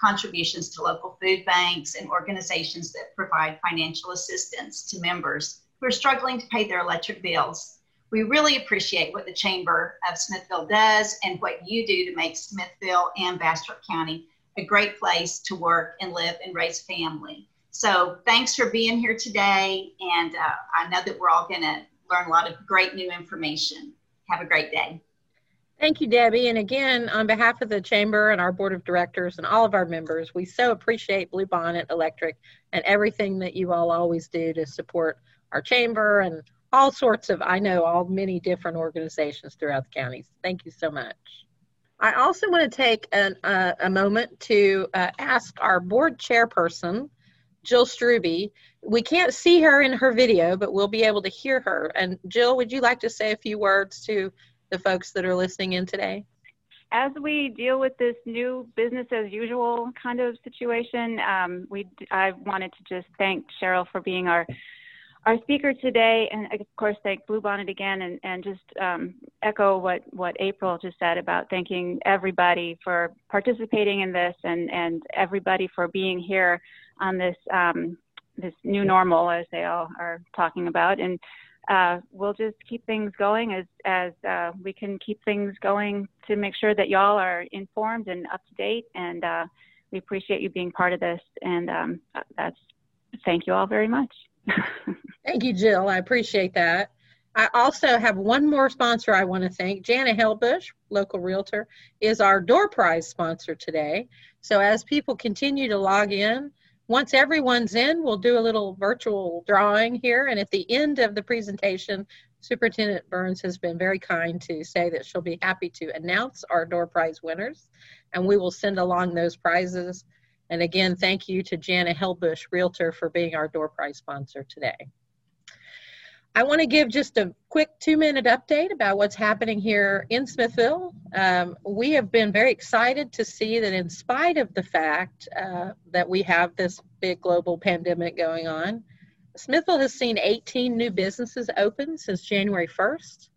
contributions to local food banks and organizations that provide financial assistance to members who are struggling to pay their electric bills. We really appreciate what the Chamber of Smithville does and what you do to make Smithville and Bastrop County a great place to work and live and raise family. So thanks for being here today. And uh, I know that we're all going to learn a lot of great new information. Have a great day. Thank you, Debbie. And again, on behalf of the Chamber and our Board of Directors and all of our members, we so appreciate Bluebonnet Electric and everything that you all always do to support our Chamber and all sorts of, I know, all many different organizations throughout the counties. Thank you so much. I also want to take an, uh, a moment to uh, ask our board chairperson, Jill Strube. We can't see her in her video, but we'll be able to hear her. And Jill, would you like to say a few words to the folks that are listening in today? As we deal with this new business as usual kind of situation, um, we I wanted to just thank Cheryl for being our our speaker today, and of course thank Bluebonnet again, and, and just um, echo what, what April just said about thanking everybody for participating in this, and, and everybody for being here on this um, this new normal, as they all are talking about, and uh, we'll just keep things going as as uh, we can keep things going to make sure that y'all are informed and up to date, and uh, we appreciate you being part of this, and um, that's thank you all very much. Thank you, Jill. I appreciate that. I also have one more sponsor I want to thank. Jana Hellbush, local realtor, is our door prize sponsor today. So as people continue to log in, once everyone's in, we'll do a little virtual drawing here. And at the end of the presentation, Superintendent Burns has been very kind to say that she'll be happy to announce our door prize winners. And we will send along those prizes. And again, thank you to Jana Hellbush, Realtor, for being our door prize sponsor today. I want to give just a quick two minute update about what's happening here in Smithville. Um, we have been very excited to see that, in spite of the fact uh, that we have this big global pandemic going on, Smithville has seen 18 new businesses open since January 1st.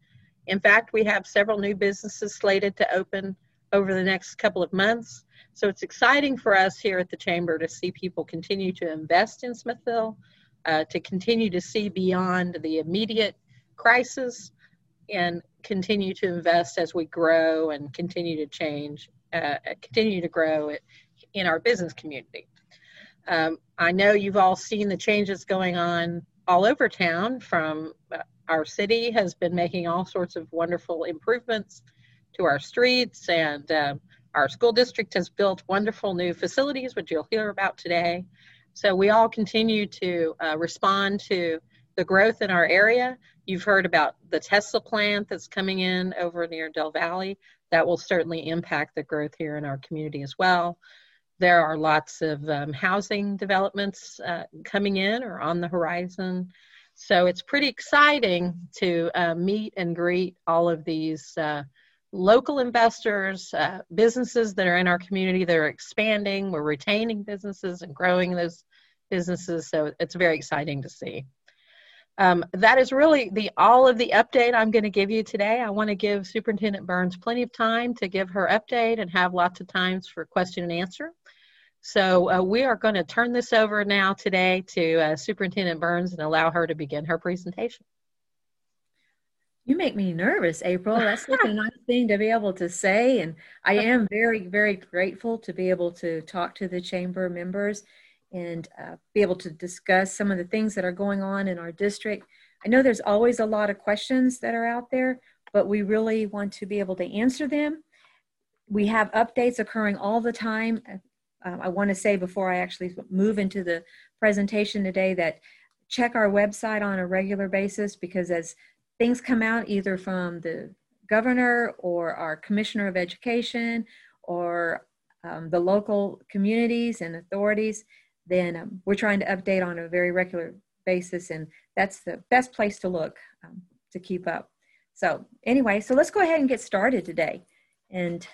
In fact, we have several new businesses slated to open over the next couple of months. So it's exciting for us here at the Chamber to see people continue to invest in Smithville uh, to continue to see beyond the immediate crisis and continue to invest as we grow and continue to change, uh, continue to grow it in our business community. Um, I know you've all seen the changes going on all over town from uh, our city has been making all sorts of wonderful improvements to our streets and uh, our school district has built wonderful new facilities which you'll hear about today so we all continue to uh, respond to the growth in our area. You've heard about the Tesla plant that's coming in over near Del Valle. That will certainly impact the growth here in our community as well. There are lots of um, housing developments uh, coming in or on the horizon. So it's pretty exciting to uh, meet and greet all of these uh, local investors, uh, businesses that are in our community that are expanding. We're retaining businesses and growing those businesses. So it's very exciting to see. Um, that is really the all of the update I'm going to give you today. I want to give Superintendent Burns plenty of time to give her update and have lots of times for question and answer. So uh, we are going to turn this over now today to uh, Superintendent Burns and allow her to begin her presentation. You make me nervous, April. That's such a nice thing to be able to say. And I am very, very grateful to be able to talk to the chamber members and uh, be able to discuss some of the things that are going on in our district. I know there's always a lot of questions that are out there, but we really want to be able to answer them. We have updates occurring all the time. Uh, I want to say before I actually move into the presentation today that check our website on a regular basis because as things come out either from the governor or our commissioner of education or um, the local communities and authorities, then um, we're trying to update on a very regular basis, and that's the best place to look um, to keep up. So, anyway, so let's go ahead and get started today. And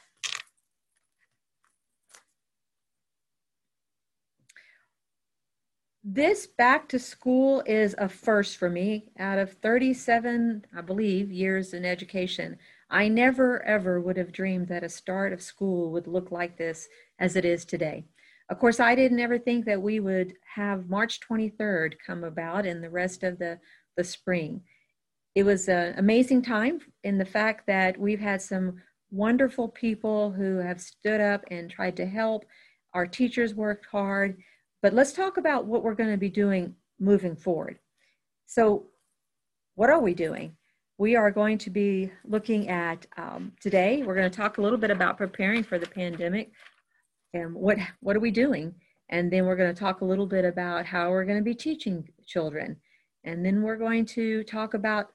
this back to school is a first for me. Out of 37, I believe, years in education, I never ever would have dreamed that a start of school would look like this as it is today. Of course, I didn't ever think that we would have March 23rd come about and the rest of the, the spring. It was an amazing time in the fact that we've had some wonderful people who have stood up and tried to help. Our teachers worked hard. But let's talk about what we're going to be doing moving forward. So, what are we doing? We are going to be looking at um, today, we're going to talk a little bit about preparing for the pandemic and what, what are we doing? And then we're going to talk a little bit about how we're going to be teaching children. And then we're going to talk about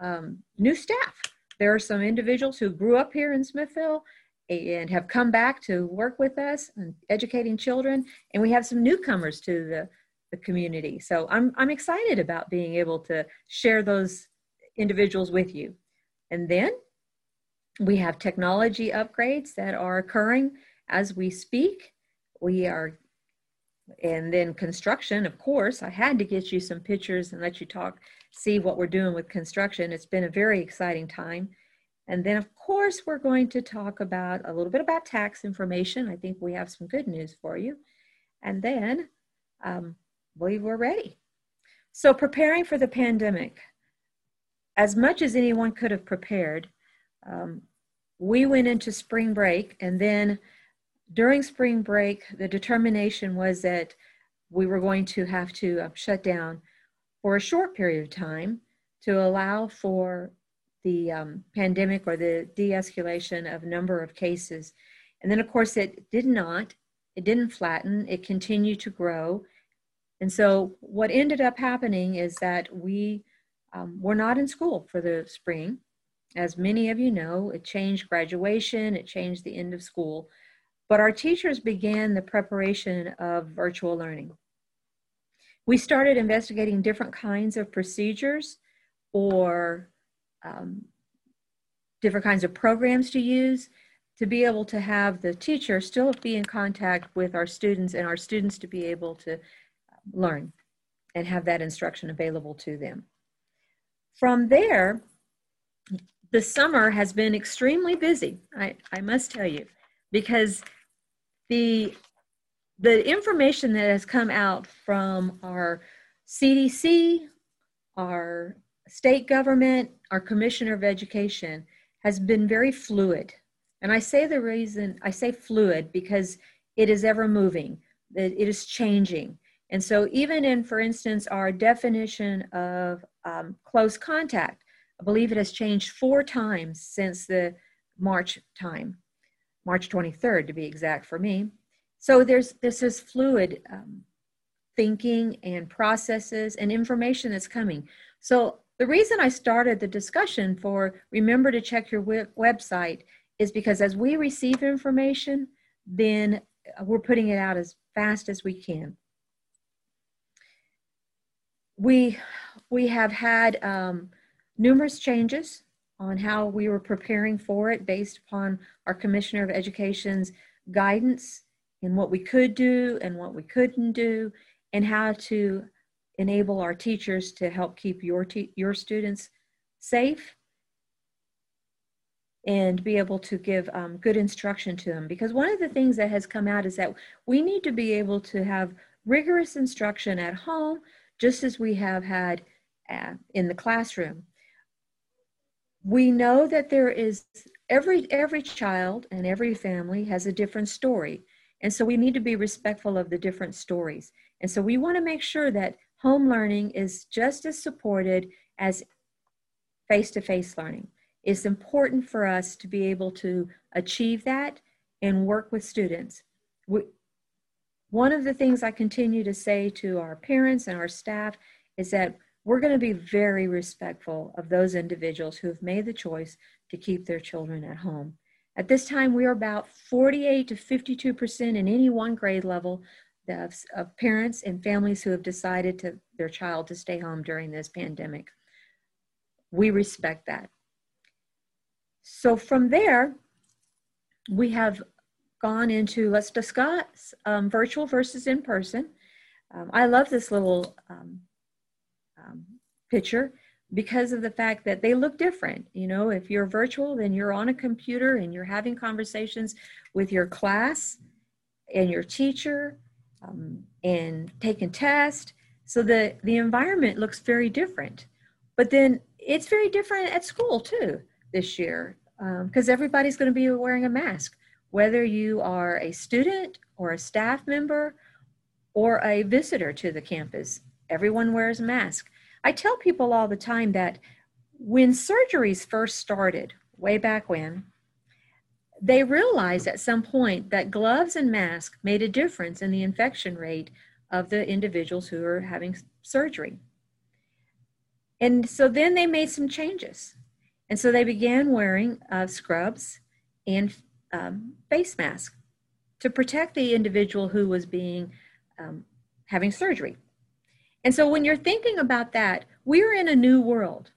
um, new staff. There are some individuals who grew up here in Smithville and have come back to work with us and educating children. And we have some newcomers to the, the community. So I'm, I'm excited about being able to share those individuals with you. And then we have technology upgrades that are occurring as we speak. We are, and then construction, of course, I had to get you some pictures and let you talk, see what we're doing with construction. It's been a very exciting time. And then, of course, we're going to talk about a little bit about tax information. I think we have some good news for you. And then, um, believe we're ready. So, preparing for the pandemic as much as anyone could have prepared, um, we went into spring break, and then during spring break, the determination was that we were going to have to uh, shut down for a short period of time to allow for the um, pandemic or the de-escalation of number of cases. And then, of course, it did not. It didn't flatten. It continued to grow. And so, what ended up happening is that we um, we're not in school for the spring. As many of you know, it changed graduation, it changed the end of school, but our teachers began the preparation of virtual learning. We started investigating different kinds of procedures or um, different kinds of programs to use to be able to have the teacher still be in contact with our students and our students to be able to learn and have that instruction available to them. From there, the summer has been extremely busy, I, I must tell you, because the, the information that has come out from our CDC, our state government, our commissioner of education has been very fluid. And I say the reason I say fluid because it is ever moving, it is changing. And so, even in, for instance, our definition of um, close contact, I believe it has changed four times since the March time, March 23rd to be exact for me. So there's this is fluid um, thinking and processes and information that's coming. So the reason I started the discussion for remember to check your website is because as we receive information, then we're putting it out as fast as we can. We we have had um, numerous changes on how we were preparing for it based upon our commissioner of education's guidance in what we could do and what we couldn't do and how to enable our teachers to help keep your te- your students safe and be able to give um, good instruction to them because one of the things that has come out is that we need to be able to have rigorous instruction at home just as we have had uh, in the classroom. We know that there is every every child and every family has a different story. And so we need to be respectful of the different stories. And so we want to make sure that home learning is just as supported as face-to-face learning. It's important for us to be able to achieve that and work with students. We, one of the things I continue to say to our parents and our staff is that we're going to be very respectful of those individuals who have made the choice to keep their children at home. At this time, we are about 48 to 52% in any one grade level of, of parents and families who have decided to their child to stay home during this pandemic. We respect that. So from there, we have gone into let's discuss um, virtual versus in person. Um, I love this little um, um, picture. because of the fact that they look different. You know, if you're virtual, then you're on a computer and you're having conversations with your class and your teacher um, and taking tests. So the, the environment looks very different. But then it's very different at school too this year because um, everybody's going to be wearing a mask, whether you are a student or a staff member or a visitor to the campus. Everyone wears a mask. I tell people all the time that when surgeries first started, way back when, they realized at some point that gloves and masks made a difference in the infection rate of the individuals who were having surgery. And so then they made some changes. And so they began wearing uh, scrubs and um, face masks to protect the individual who was being um, having surgery. And so when you're thinking about that, we're in a new world.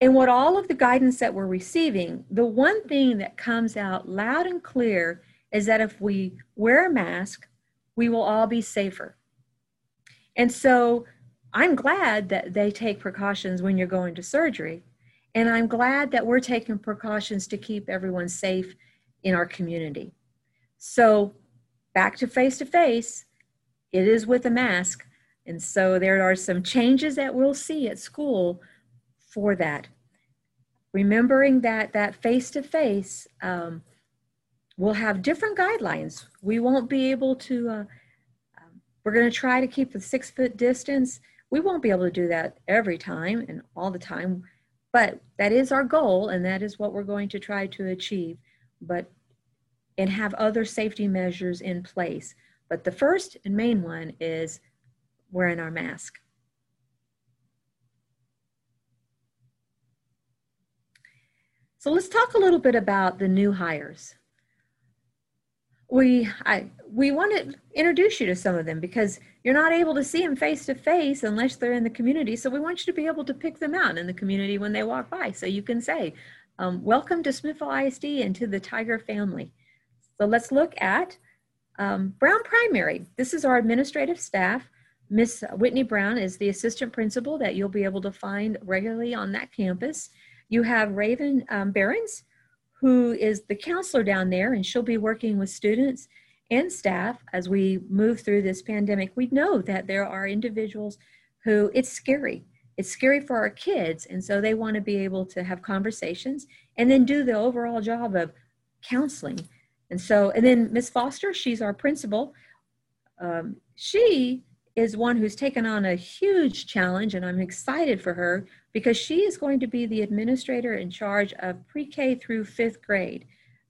And what all of the guidance that we're receiving, the one thing that comes out loud and clear is that if we wear a mask, we will all be safer. And so I'm glad that they take precautions when you're going to surgery. And I'm glad that we're taking precautions to keep everyone safe in our community. So back to face to face, it is with a mask. And so there are some changes that we'll see at school for that. Remembering that that face to face will have different guidelines. We won't be able to, uh, um, we're going to try to keep the six foot distance. We won't be able to do that every time and all the time, but that is our goal and that is what we're going to try to achieve. But and have other safety measures in place. But the first and main one is wearing our mask. So let's talk a little bit about the new hires. We, I, we want to introduce you to some of them because you're not able to see them face to face unless they're in the community. So we want you to be able to pick them out in the community when they walk by. So you can say, um, welcome to Smithville ISD and to the Tiger family. So let's look at um, Brown Primary. This is our administrative staff. Miss Whitney Brown is the assistant principal that you'll be able to find regularly on that campus. You have Raven um, Behrens, who is the counselor down there, and she'll be working with students and staff as we move through this pandemic. We know that there are individuals who it's scary. It's scary for our kids, and so they want to be able to have conversations and then do the overall job of counseling. And so, and then Miss Foster, she's our principal. Um, she is one who's taken on a huge challenge, and I'm excited for her because she is going to be the administrator in charge of pre K through fifth grade.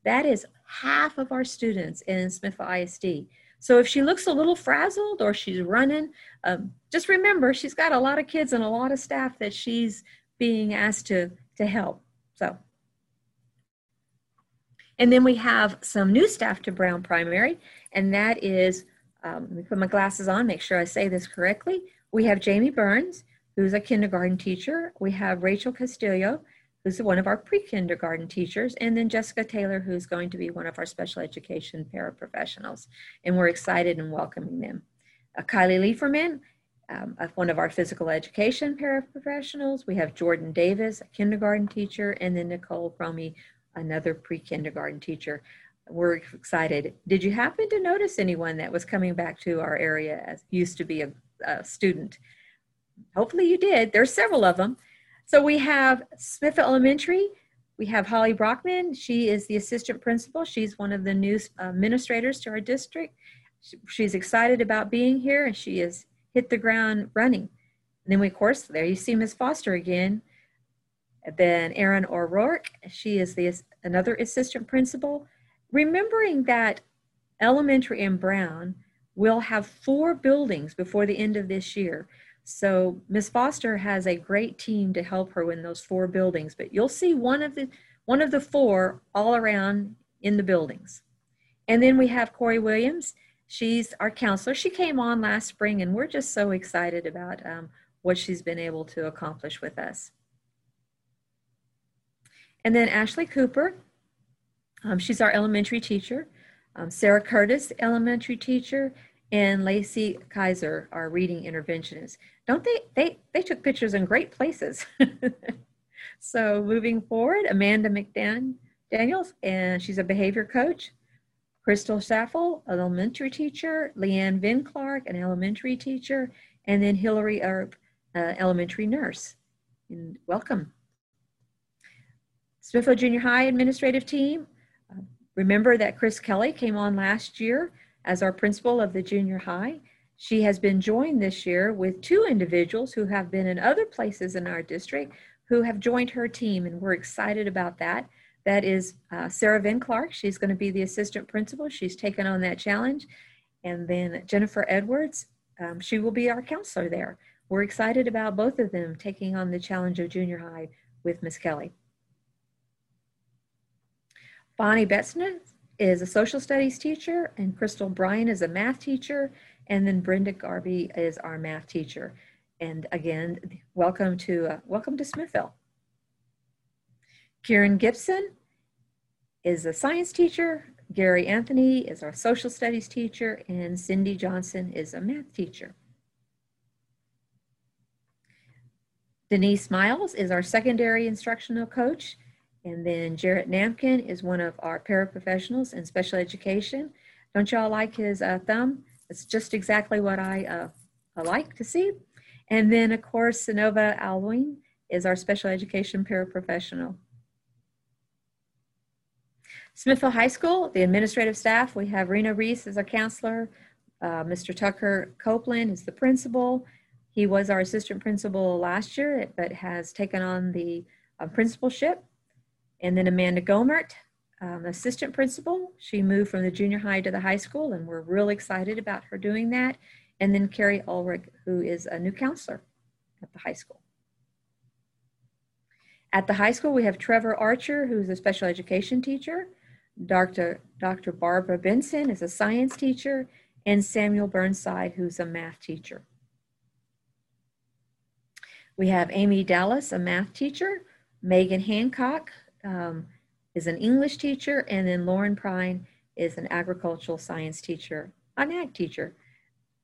That is half of our students in Smith ISD. So if she looks a little frazzled or she's running, um, just remember she's got a lot of kids and a lot of staff that she's being asked to, to help. So and then we have some new staff to Brown Primary, and that is, um, let me put my glasses on, make sure I say this correctly. We have Jamie Burns, who's a kindergarten teacher. We have Rachel Castillo, who's one of our pre-kindergarten teachers, and then Jessica Taylor, who's going to be one of our special education paraprofessionals. And we're excited and welcoming them. Uh, Kylie Lieferman, um, one of our physical education paraprofessionals. We have Jordan Davis, a kindergarten teacher, and then Nicole Romy, another pre-kindergarten teacher. We're excited. Did you happen to notice anyone that was coming back to our area as used to be a, a student? Hopefully you did. There's several of them. So we have Smith Elementary. We have Holly Brockman. She is the assistant principal. She's one of the new uh, administrators to our district. She's excited about being here and she has hit the ground running. And then we, of course, there you see Miss Foster again. Then Erin O'Rourke, she is the another assistant principal. Remembering that elementary and Brown will have four buildings before the end of this year. So Miss Foster has a great team to help her in those four buildings, but you'll see one of the one of the four all around in the buildings. And then we have Corey Williams. She's our counselor. She came on last spring, and we're just so excited about um, what she's been able to accomplish with us. And then Ashley Cooper, um, she's our elementary teacher. Um, Sarah Curtis, elementary teacher. And Lacey Kaiser, our reading interventionist. Don't they, they, they took pictures in great places. so moving forward, Amanda McDan Daniels, and she's a behavior coach. Crystal Saffel, an elementary teacher. Leanne Vin Clark, an elementary teacher. And then Hillary Earp, elementary nurse. And welcome. Smithville Junior High administrative team. Remember that Chris Kelly came on last year as our principal of the junior high. She has been joined this year with two individuals who have been in other places in our district who have joined her team, and we're excited about that. That is uh, Sarah Vin Clark. She's going to be the assistant principal. She's taken on that challenge. And then Jennifer Edwards, um, she will be our counselor there. We're excited about both of them taking on the challenge of junior high with Miss Kelly. Bonnie Betzner is a social studies teacher, and Crystal Bryan is a math teacher, and then Brenda Garby is our math teacher. And again, welcome to uh, welcome to Smithville. Kieran Gibson is a science teacher. Gary Anthony is our social studies teacher, and Cindy Johnson is a math teacher. Denise Miles is our secondary instructional coach. And then Jarrett Namkin is one of our paraprofessionals in special education. Don't y'all like his uh, thumb? It's just exactly what I, uh, I like to see. And then, of course, Sonova Alwyn is our special education paraprofessional. Smithville High School, the administrative staff, we have Rena Reese as our counselor. Uh, Mr. Tucker Copeland is the principal. He was our assistant principal last year, but has taken on the uh, principalship. And then Amanda Gomert, um, assistant principal. She moved from the junior high to the high school, and we're real excited about her doing that. And then Carrie Ulrich, who is a new counselor at the high school. At the high school, we have Trevor Archer, who's a special education teacher. Dr. Dr. Barbara Benson is a science teacher, and Samuel Burnside, who's a math teacher. We have Amy Dallas, a math teacher, Megan Hancock, um, is an English teacher, and then Lauren Prine is an agricultural science teacher, an ag teacher.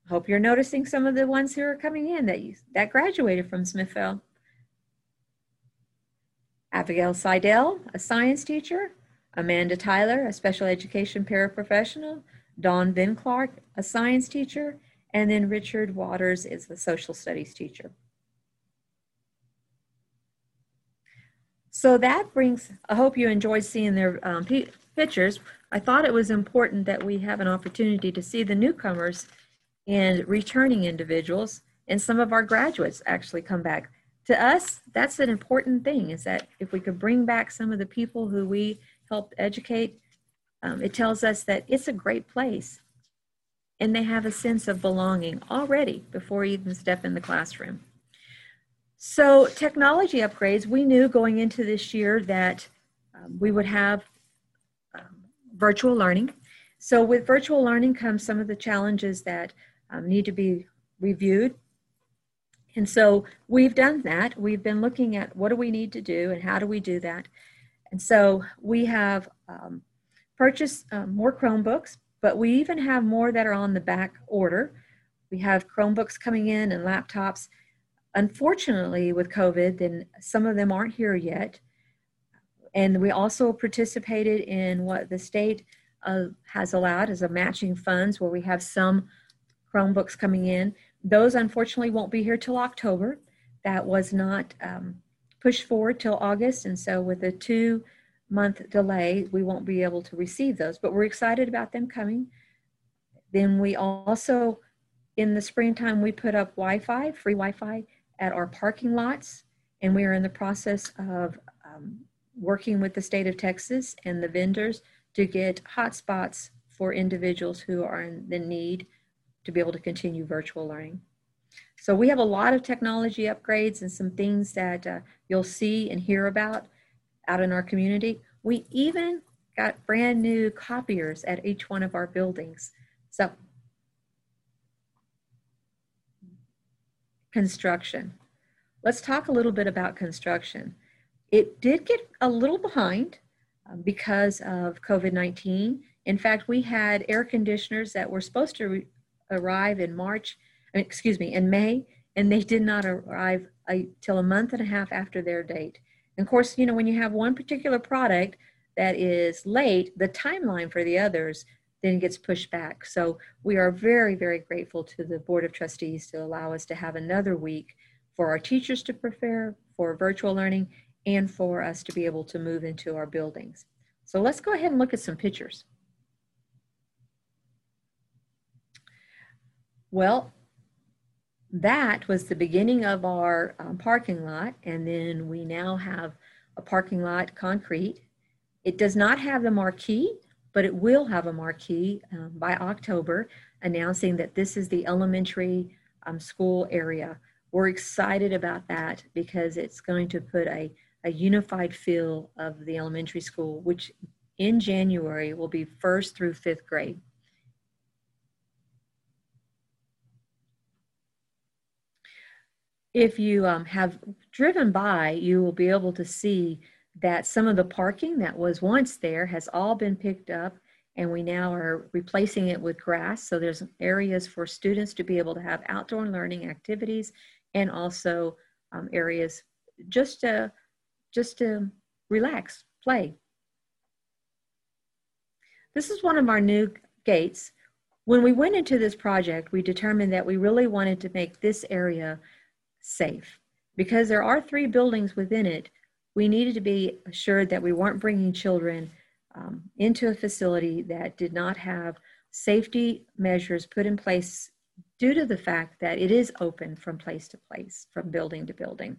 Hope you're noticing some of the ones who are coming in that you, that graduated from Smithville. Abigail Seidel, a science teacher. Amanda Tyler, a special education paraprofessional. Dawn Vin Clark, a science teacher. And then Richard Waters is the social studies teacher. So that brings, I hope you enjoyed seeing their um, pictures. I thought it was important that we have an opportunity to see the newcomers and returning individuals and some of our graduates actually come back. To us, that's an important thing is that if we could bring back some of the people who we helped educate, um, it tells us that it's a great place and they have a sense of belonging already before you even step in the classroom. So, technology upgrades, we knew going into this year that um, we would have um, virtual learning. So, with virtual learning comes some of the challenges that um, need to be reviewed. And so, we've done that. We've been looking at what do we need to do and how do we do that. And so, we have um, purchased um, more Chromebooks, but we even have more that are on the back order. We have Chromebooks coming in and laptops Unfortunately, with COVID, then some of them aren't here yet. And we also participated in what the state uh, has allowed as a matching funds where we have some Chromebooks coming in. Those unfortunately won't be here till October. That was not um, pushed forward till August. And so with a two month delay, we won't be able to receive those, but we're excited about them coming. Then we also, in the springtime, we put up Wi Fi, free Wi Fi at our parking lots, and we are in the process of um, working with the state of Texas and the vendors to get hotspots for individuals who are in the need to be able to continue virtual learning. So we have a lot of technology upgrades and some things that uh, you'll see and hear about out in our community. We even got brand new copiers at each one of our buildings. So construction. Let's talk a little bit about construction. It did get a little behind um, because of COVID 19. In fact, we had air conditioners that were supposed to re- arrive in March, excuse me, in May, and they did not arrive until a month and a half after their date. And of course, you know, when you have one particular product that is late, the timeline for the others then gets pushed back. So we are very, very grateful to the Board of Trustees to allow us to have another week for our teachers to prepare for virtual learning and for us to be able to move into our buildings. So let's go ahead and look at some pictures. Well, that was the beginning of our um, parking lot, and then we now have a parking lot concrete. It does not have the marquee, but it will have a marquee um, by October announcing that this is the elementary um, school area. We're excited about that because it's going to put a, a unified feel of the elementary school, which in January will be first through fifth grade. If you um, have driven by, you will be able to see that some of the parking that was once there has all been picked up and we now are replacing it with grass. So there's areas for students to be able to have outdoor learning activities and also um, areas just to, just to relax, play. This is one of our new gates. When we went into this project, we determined that we really wanted to make this area safe. Because there are three buildings within it, we needed to be assured that we weren't bringing children um, into a facility that did not have safety measures put in place due to the fact that it is open from place to place, from building to building.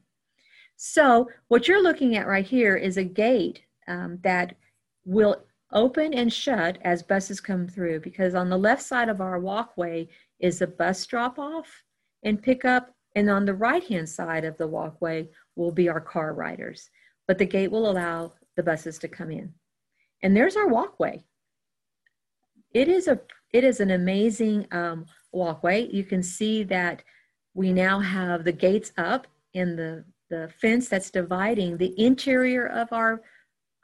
So, what you're looking at right here is a gate um, that will open and shut as buses come through because on the left side of our walkway is a bus drop off and pickup and on the right hand side of the walkway will be our car riders. But the gate will allow the buses to come in. And there's our walkway. It is a it is an amazing um, walkway. You can see that we now have the gates up and the the fence that's dividing the interior of our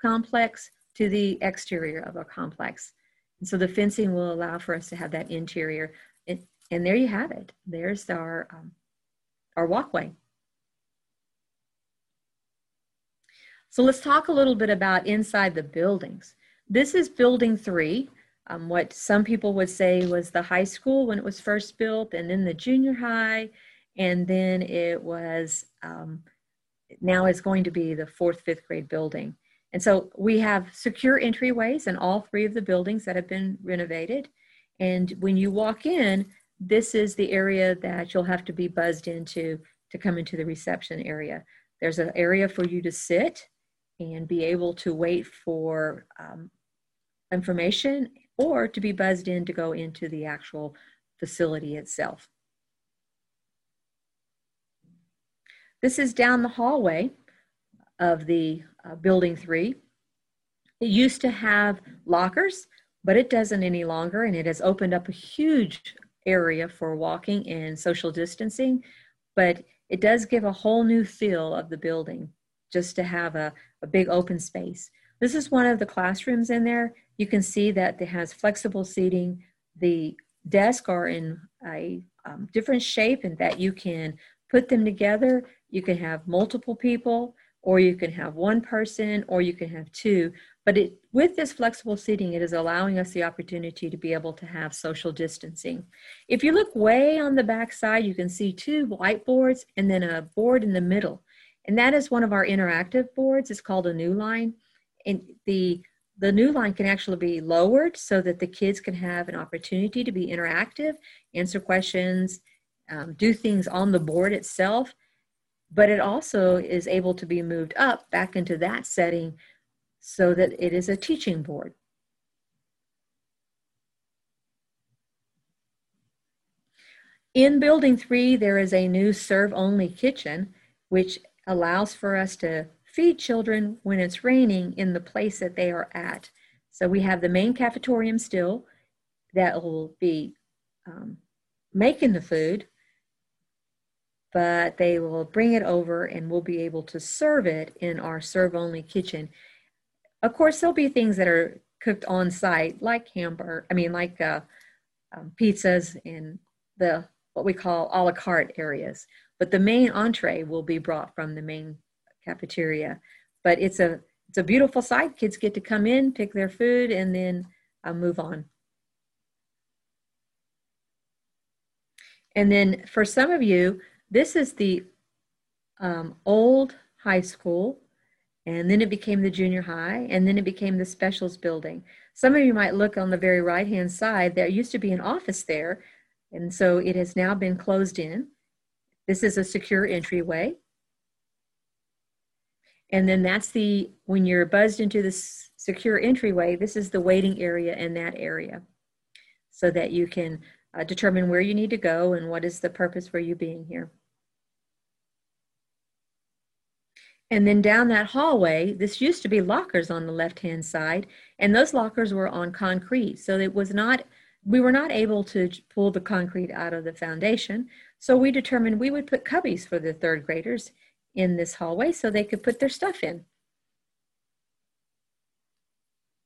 complex to the exterior of our complex. And so the fencing will allow for us to have that interior. And, and there you have it. There's our um, our walkway. So let's talk a little bit about inside the buildings. This is building three, um, what some people would say was the high school when it was first built, and then the junior high, and then it was um, now is going to be the fourth, fifth grade building. And so we have secure entryways in all three of the buildings that have been renovated. And when you walk in, this is the area that you'll have to be buzzed into to come into the reception area. There's an area for you to sit and be able to wait for um, information or to be buzzed in to go into the actual facility itself. This is down the hallway of the uh, building three. It used to have lockers, but it doesn't any longer, and it has opened up a huge area for walking and social distancing, but it does give a whole new feel of the building just to have a, a big open space. This is one of the classrooms in there. You can see that it has flexible seating. The desks are in a um, different shape and that you can put them together. You can have multiple people or you can have one person or you can have two but it, with this flexible seating it is allowing us the opportunity to be able to have social distancing if you look way on the back side you can see two whiteboards and then a board in the middle and that is one of our interactive boards it's called a Newline. and the the Newline can actually be lowered so that the kids can have an opportunity to be interactive answer questions um, do things on the board itself but it also is able to be moved up back into that setting so that it is a teaching board. In building three, there is a new serve only kitchen, which allows for us to feed children when it's raining in the place that they are at. So we have the main cafetorium still that will be um, making the food, but they will bring it over and we'll be able to serve it in our serve only kitchen. Of course, there'll be things that are cooked on site, like hamburger, I mean, like uh, um, pizzas and the what we call a la carte areas. But the main entree will be brought from the main cafeteria. But it's a it's a beautiful sight. Kids get to come in, pick their food, and then uh, move on. And then for some of you, this is the um, old high school, and then it became the junior high, and then it became the specials building. Some of you might look on the very right hand side, there used to be an office there, and so it has now been closed in. This is a secure entryway. And then that's the, when you're buzzed into this secure entryway, this is the waiting area in that area so that you can uh, determine where you need to go and what is the purpose for you being here. And then down that hallway, this used to be lockers on the left hand side, and those lockers were on concrete. So it was not, we were not able to pull the concrete out of the foundation. So we determined we would put cubbies for the third graders in this hallway so they could put their stuff in.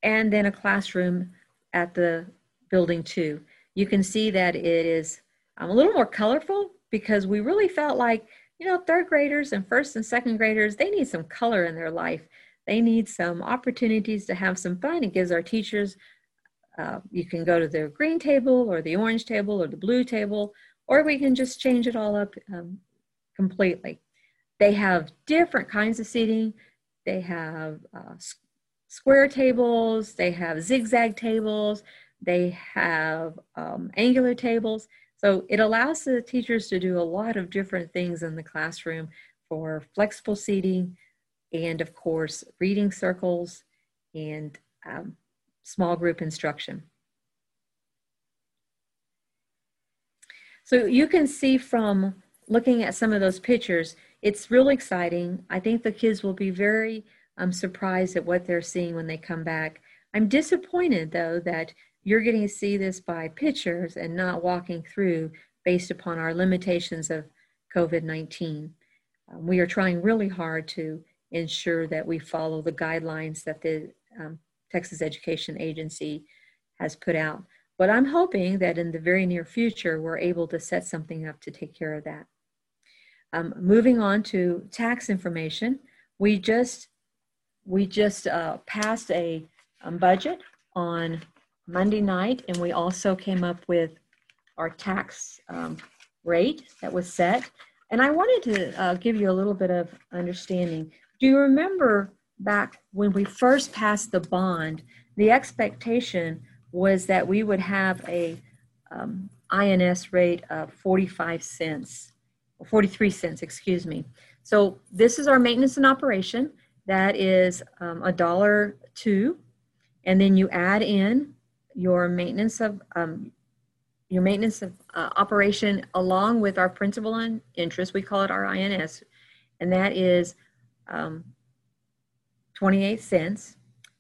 And then a classroom at the building too. You can see that it is um, a little more colorful because we really felt like, you know, third graders and first and second graders, they need some color in their life. They need some opportunities to have some fun. It gives our teachers, uh, you can go to the green table or the orange table or the blue table, or we can just change it all up um, completely. They have different kinds of seating. They have uh, square tables, they have zigzag tables, they have um, angular tables. So it allows the teachers to do a lot of different things in the classroom for flexible seating and, of course, reading circles and um, small group instruction. So you can see from looking at some of those pictures, it's really exciting. I think the kids will be very um, surprised at what they're seeing when they come back. I'm disappointed though that you're getting to see this by pictures and not walking through based upon our limitations of COVID 19. Um, we are trying really hard to ensure that we follow the guidelines that the um, Texas Education Agency has put out. But I'm hoping that in the very near future, we're able to set something up to take care of that. Um, moving on to tax information, we just we just uh, passed a um, budget on Monday night, and we also came up with our tax um, rate that was set. And I wanted to uh, give you a little bit of understanding. Do you remember back when we first passed the bond, the expectation was that we would have a um, INS rate of 45 cents, 43 cents, excuse me. So this is our maintenance and operation. That is um, a dollar two, and then you add in your maintenance of um, your maintenance of uh, operation along with our principal and interest. We call it our INS, and that is um, 28 cents,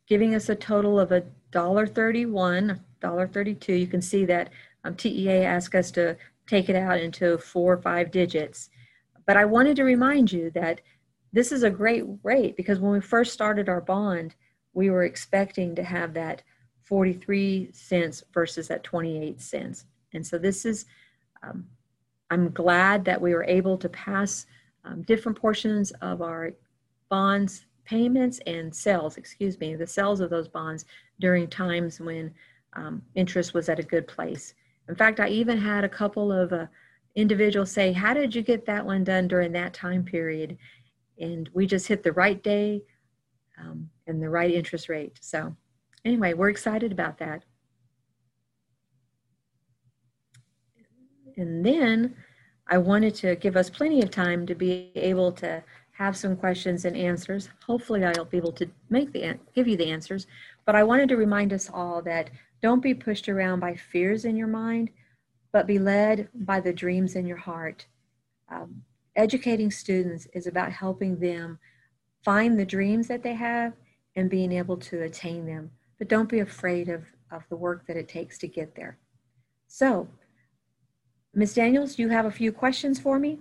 giving us a total of a dollar 31, dollar 32. You can see that um, TEA asked us to take it out into four or five digits. But I wanted to remind you that this is a great rate because when we first started our bond, we were expecting to have that 43 cents versus that 28 cents. And so this is, um, I'm glad that we were able to pass um, different portions of our bonds payments and sales, excuse me, the sales of those bonds during times when um, interest was at a good place. In fact, I even had a couple of uh, individuals say, How did you get that one done during that time period? and we just hit the right day um, and the right interest rate. So, anyway, we're excited about that. And then I wanted to give us plenty of time to be able to have some questions and answers. Hopefully, I'll be able to make the give you the answers. But I wanted to remind us all that don't be pushed around by fears in your mind, but be led by the dreams in your heart. Um, educating students is about helping them find the dreams that they have and being able to attain them. But don't be afraid of, of the work that it takes to get there. So, Ms. Daniels, you have a few questions for me?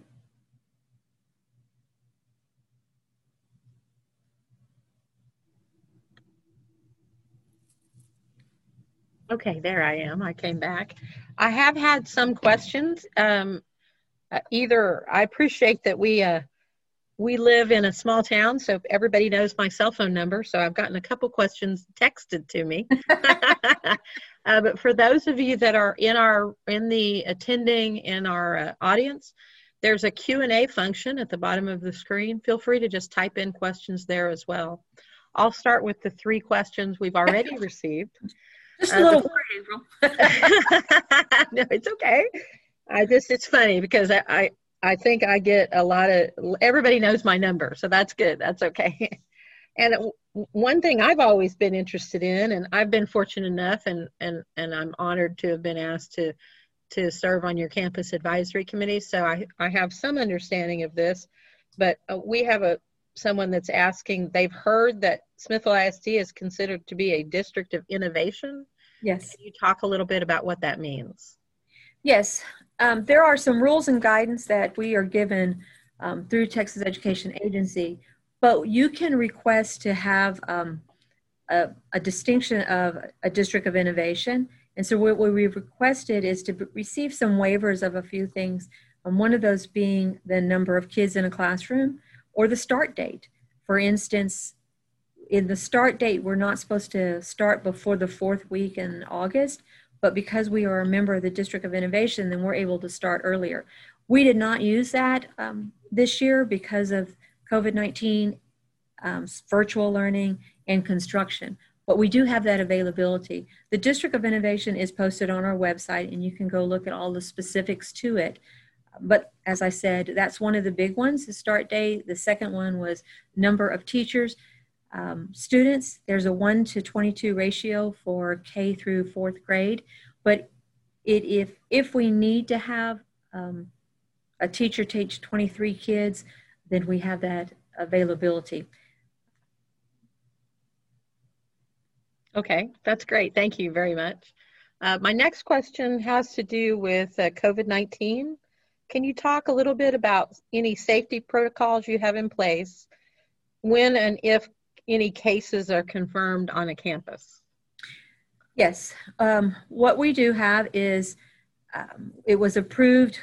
Okay, there I am. I came back. I have had some questions. Um, uh, either I appreciate that we uh, we live in a small town, so everybody knows my cell phone number. So I've gotten a couple questions texted to me. uh, but for those of you that are in our in the attending in our uh, audience, there's a Q&A function at the bottom of the screen. Feel free to just type in questions there as well. I'll start with the three questions we've already received. Just a uh, little worried, April. no, it's okay. I just it's funny because I, I I think I get a lot of everybody knows my number, so that's good. That's okay. And one thing I've always been interested in, and I've been fortunate enough, and and and I'm honored to have been asked to to serve on your campus advisory committee. So I I have some understanding of this, but uh, we have a someone that's asking. They've heard that Smithville ISD is considered to be a district of innovation. Yes. Can you talk a little bit about what that means? Yes, um, there are some rules and guidance that we are given um, through Texas Education Agency, but you can request to have um, a, a, distinction of a district of innovation. And so what we've requested is to receive some waivers of a few things. Um, one of those being the number of kids in a classroom or the start date. For instance, in the start date, we're not supposed to start before the fourth week in August but because we are a member of the District of Innovation, then we're able to start earlier. We did not use that um, this year because of COVID 19, um, virtual learning, and construction. But we do have that availability. The District of Innovation is posted on our website, and you can go look at all the specifics to it. But as I said, that's one of the big ones, the start date. The second one was number of teachers um, students. There's a 1 to 22 ratio for K through fourth grade, but it, if, if we need to have um, a teacher teach 23 kids, then we have that availability. Okay, that's great. Thank you very much. Uh, my next question has to do with uh, COVID 19. Can you talk a little bit about any safety protocols you have in place when and if any cases are confirmed on a campus? Yes. Um, what we do have is um, it was approved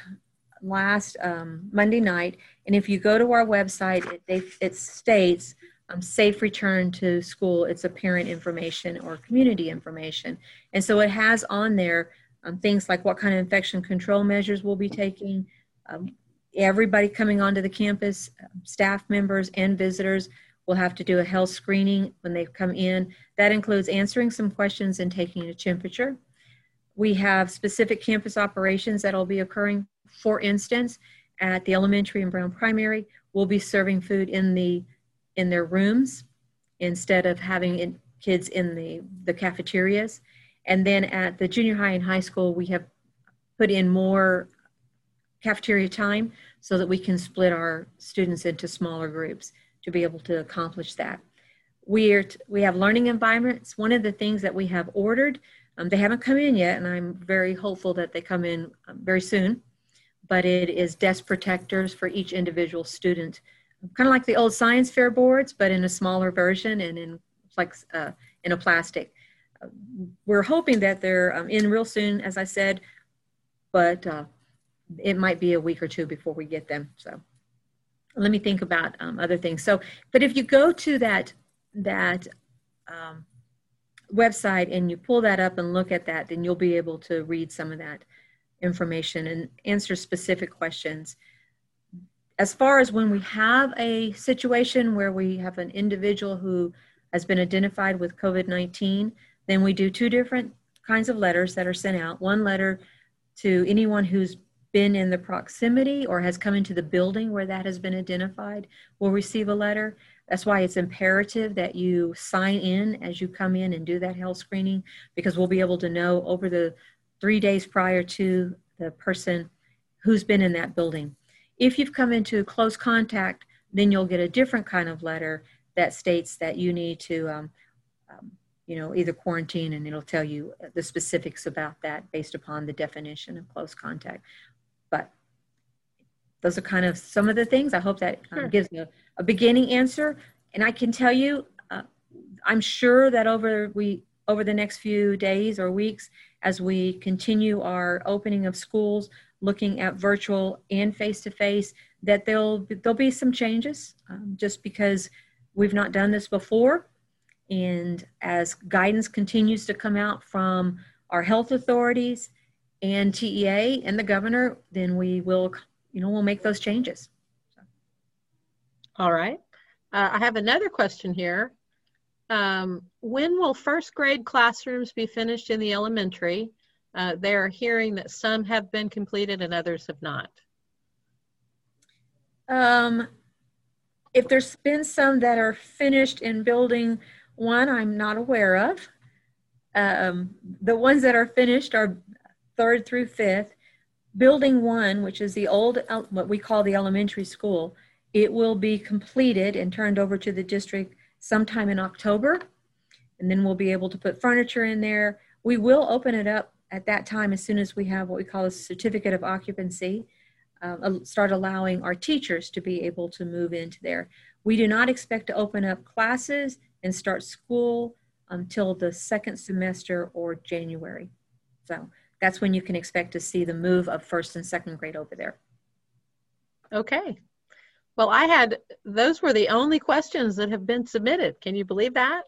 last um, Monday night, and if you go to our website, it, they, it states um, safe return to school. It's a parent information or community information. And so it has on there um, things like what kind of infection control measures we'll be taking, um, everybody coming onto the campus, staff members and visitors will have to do a health screening when they come in. That includes answering some questions and taking a temperature. We have specific campus operations that will be occurring. For instance, at the elementary and Brown Primary, we'll be serving food in the in their rooms instead of having in, kids in the, the cafeterias. And then at the junior high and high school, we have put in more cafeteria time so that we can split our students into smaller groups to be able to accomplish that. We're t- we have learning environments. One of the things that we have ordered, um, they haven't come in yet, and I'm very hopeful that they come in um, very soon. But it is desk protectors for each individual student, kind of like the old science fair boards, but in a smaller version and in flex uh, in a plastic. We're hoping that they're um, in real soon, as I said, but uh, it might be a week or two before we get them. So let me think about um, other things. So, but if you go to that that um, website and you pull that up and look at that, then you'll be able to read some of that information and answer specific questions. As far as when we have a situation where we have an individual who has been identified with COVID 19, then we do two different kinds of letters that are sent out. One letter to anyone who's been in the proximity or has come into the building where that has been identified will receive a letter. That's why it's imperative that you sign in as you come in and do that health screening because we'll be able to know over the three days prior to the person who's been in that building. If you've come into close contact, then you'll get a different kind of letter that states that you need to, um, um, you know, either quarantine and it'll tell you the specifics about that based upon the definition of close contact. Those are kind of some of the things. I hope that um, gives a, a, beginning answer. And I can tell you, uh, I'm sure that over we over the next few days or weeks as we continue our opening of schools, looking at virtual and face to face, that there'll there'll be some changes um, just because we've not done this before, and as guidance continues to come out from our health authorities and TEA and the governor, then we will, you know, we'll make those changes. All right. Uh, I have another question here. Um, when will first grade classrooms be finished in the elementary? Uh, they are hearing that some have been completed and others have not. Um, if there's been some that are finished in building one, I'm not aware of. Um, the ones that are finished are third through fifth. Building one, which is the old, what we call the elementary school, it will be completed and turned over to the district sometime in October. And then we'll be able to put furniture in there. We will open it up at that time as soon as we have what we call a certificate of occupancy, uh, start allowing our teachers to be able to move into there. We do not expect to open up classes and start school until the second semester or January. So that's when you can expect to see the move of first and second grade over there. Okay. Well, I had, those were the only questions that have been submitted. Can you believe that?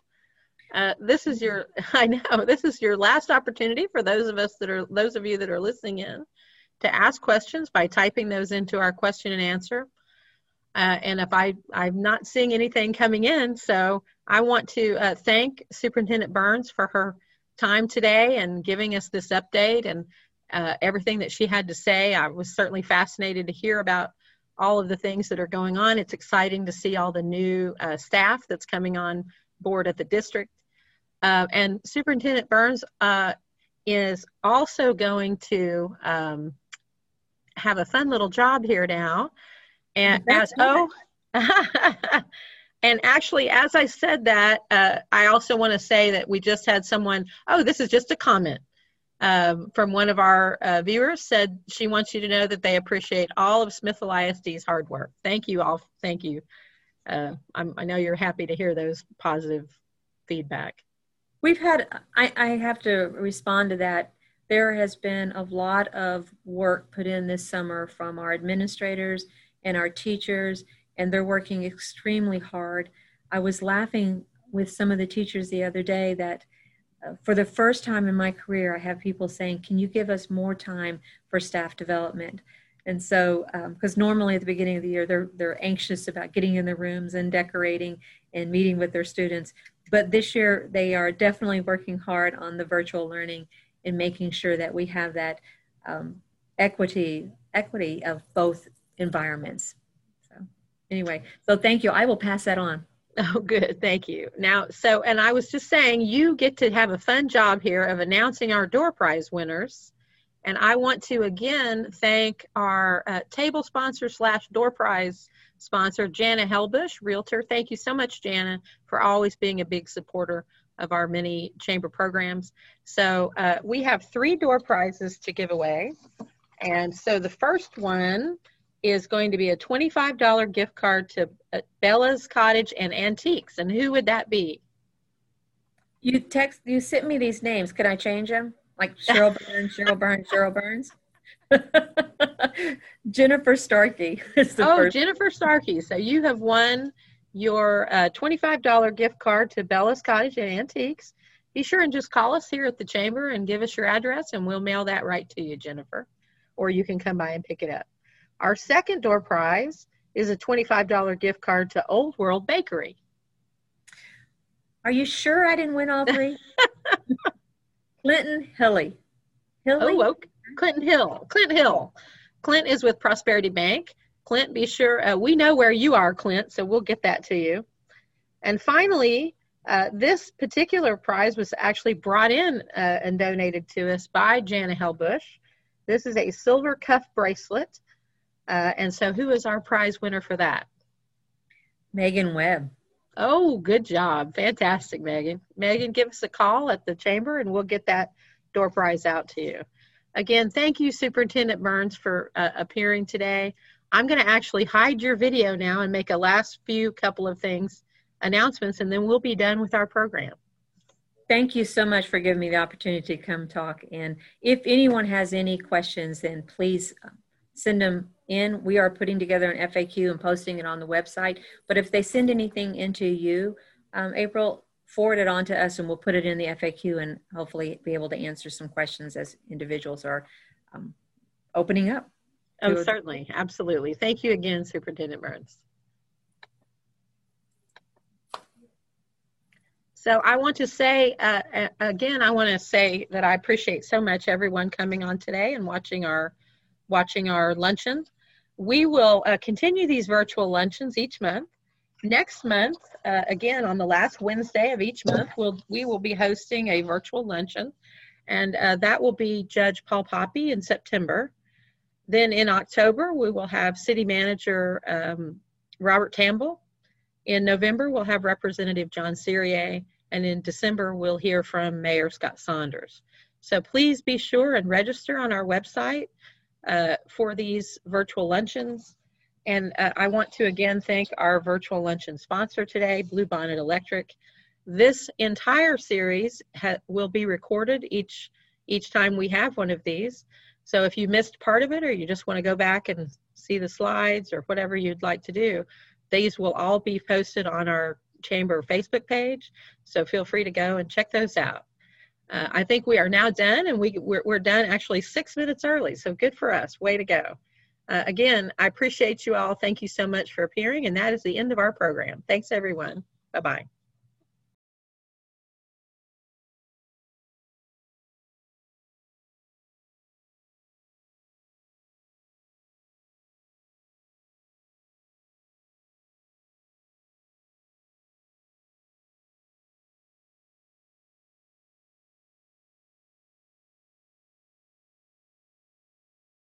Uh, this is your, I know, this is your last opportunity for those of us that are, those of you that are listening in to ask questions by typing those into our question and answer. Uh, and if I, I'm not seeing anything coming in, so I want to uh, thank Superintendent Burns for her time today and giving us this update and uh, everything that she had to say. I was certainly fascinated to hear about all of the things that are going on. It's exciting to see all the new uh, staff that's coming on board at the district. Uh, and Superintendent Burns uh, is also going to um, have a fun little job here now. And as oh, and actually, as I said that, uh, I also want to say that we just had someone. Oh, this is just a comment um, from one of our uh, viewers. Said she wants you to know that they appreciate all of Smithville ISD's hard work. Thank you all. Thank you. Uh, i know you're happy to hear those positive feedback. We've had. I, I have to respond to that there has been a lot of work put in this summer from our administrators and our teachers, and they're working extremely hard. I was laughing with some of the teachers the other day that uh, for the first time in my career, I have people saying, Can you give us more time for staff development? And so, because um, normally at the beginning of the year, they're, they're anxious about getting in the rooms and decorating and meeting with their students. But this year, they are definitely working hard on the virtual learning and making sure that we have that um, equity equity of both environments. Anyway, so thank you. I will pass that on. Oh, good. Thank you. Now, so, and I was just saying, you get to have a fun job here of announcing our door prize winners. And I want to again thank our uh, table sponsor slash door prize sponsor, Jana Helbush, Realtor. Thank you so much, Jana, for always being a big supporter of our many chamber programs. So uh, we have three door prizes to give away. And so the first one is going to be a $25 gift card to uh, Bella's Cottage and Antiques. And who would that be? You text, you sent me these names. Can I change them? Like Cheryl Burns, Cheryl Burns, Cheryl Burns? Jennifer Starkey is the oh, first. Jennifer Starkey. So you have won your uh, $25 gift card to Bella's Cottage and Antiques. Be sure and just call us here at the chamber and give us your address, and we'll mail that right to you, Jennifer. Or you can come by and pick it up. Our second door prize is a $25 gift card to Old World Bakery. Are you sure I didn't win all three? Clinton Hilly. Hilly? Oh, okay. Clinton Hill. Clint Hill. Clint is with Prosperity Bank. Clint, be sure, uh, we know where you are, Clint, so we'll get that to you. And finally, uh, this particular prize was actually brought in uh, and donated to us by Jana Helbush. This is a silver cuff bracelet. Uh, and so, who is our prize winner for that? Megan Webb. Oh, good job. Fantastic, Megan. Megan, give us a call at the chamber and we'll get that door prize out to you. Again, thank you, Superintendent Burns, for uh, appearing today. I'm going to actually hide your video now and make a last few couple of things, announcements, and then we'll be done with our program. thank you so much for giving me the opportunity to come talk. And if anyone has any questions, then please uh, send them in. We are putting together an FAQ and posting it on the website. But if they send anything into you, um, April, forward it on to us and we'll put it in the FAQ and hopefully be able to answer some questions as individuals are um, opening up. Oh, certainly. Absolutely. Thank you again, Superintendent Burns. So I want to say, uh, again, I want to say that I appreciate so much everyone coming on today and watching our, watching our luncheon. We will uh, continue these virtual luncheons each month. Next month, uh, again, on the last Wednesday of each month, we'll, we will be hosting a virtual luncheon. And uh, that will be Judge Paul Pape in September. Then in October, we will have City Manager um, Robert Campbell. In November, we'll have Representative John Cyrier and in December, we'll hear from Mayor Scott Saunders. So please be sure and register on our website uh, for these virtual luncheons. And uh, I want to again thank our virtual luncheon sponsor today, Bluebonnet Electric. This entire series will be recorded each each time we have one of these. So if you missed part of it or you just want to go back and see the slides or whatever you'd like to do, these will all be posted on our Chamber Facebook page. So feel free to go and check those out. Uh, I think we are now done and we, we're, we're, done actually six minutes early. So good for us. Way to go. Uh, again, I appreciate you all. Thank you so much for appearing. And that is the end of our program. Thanks, everyone. Bye bye.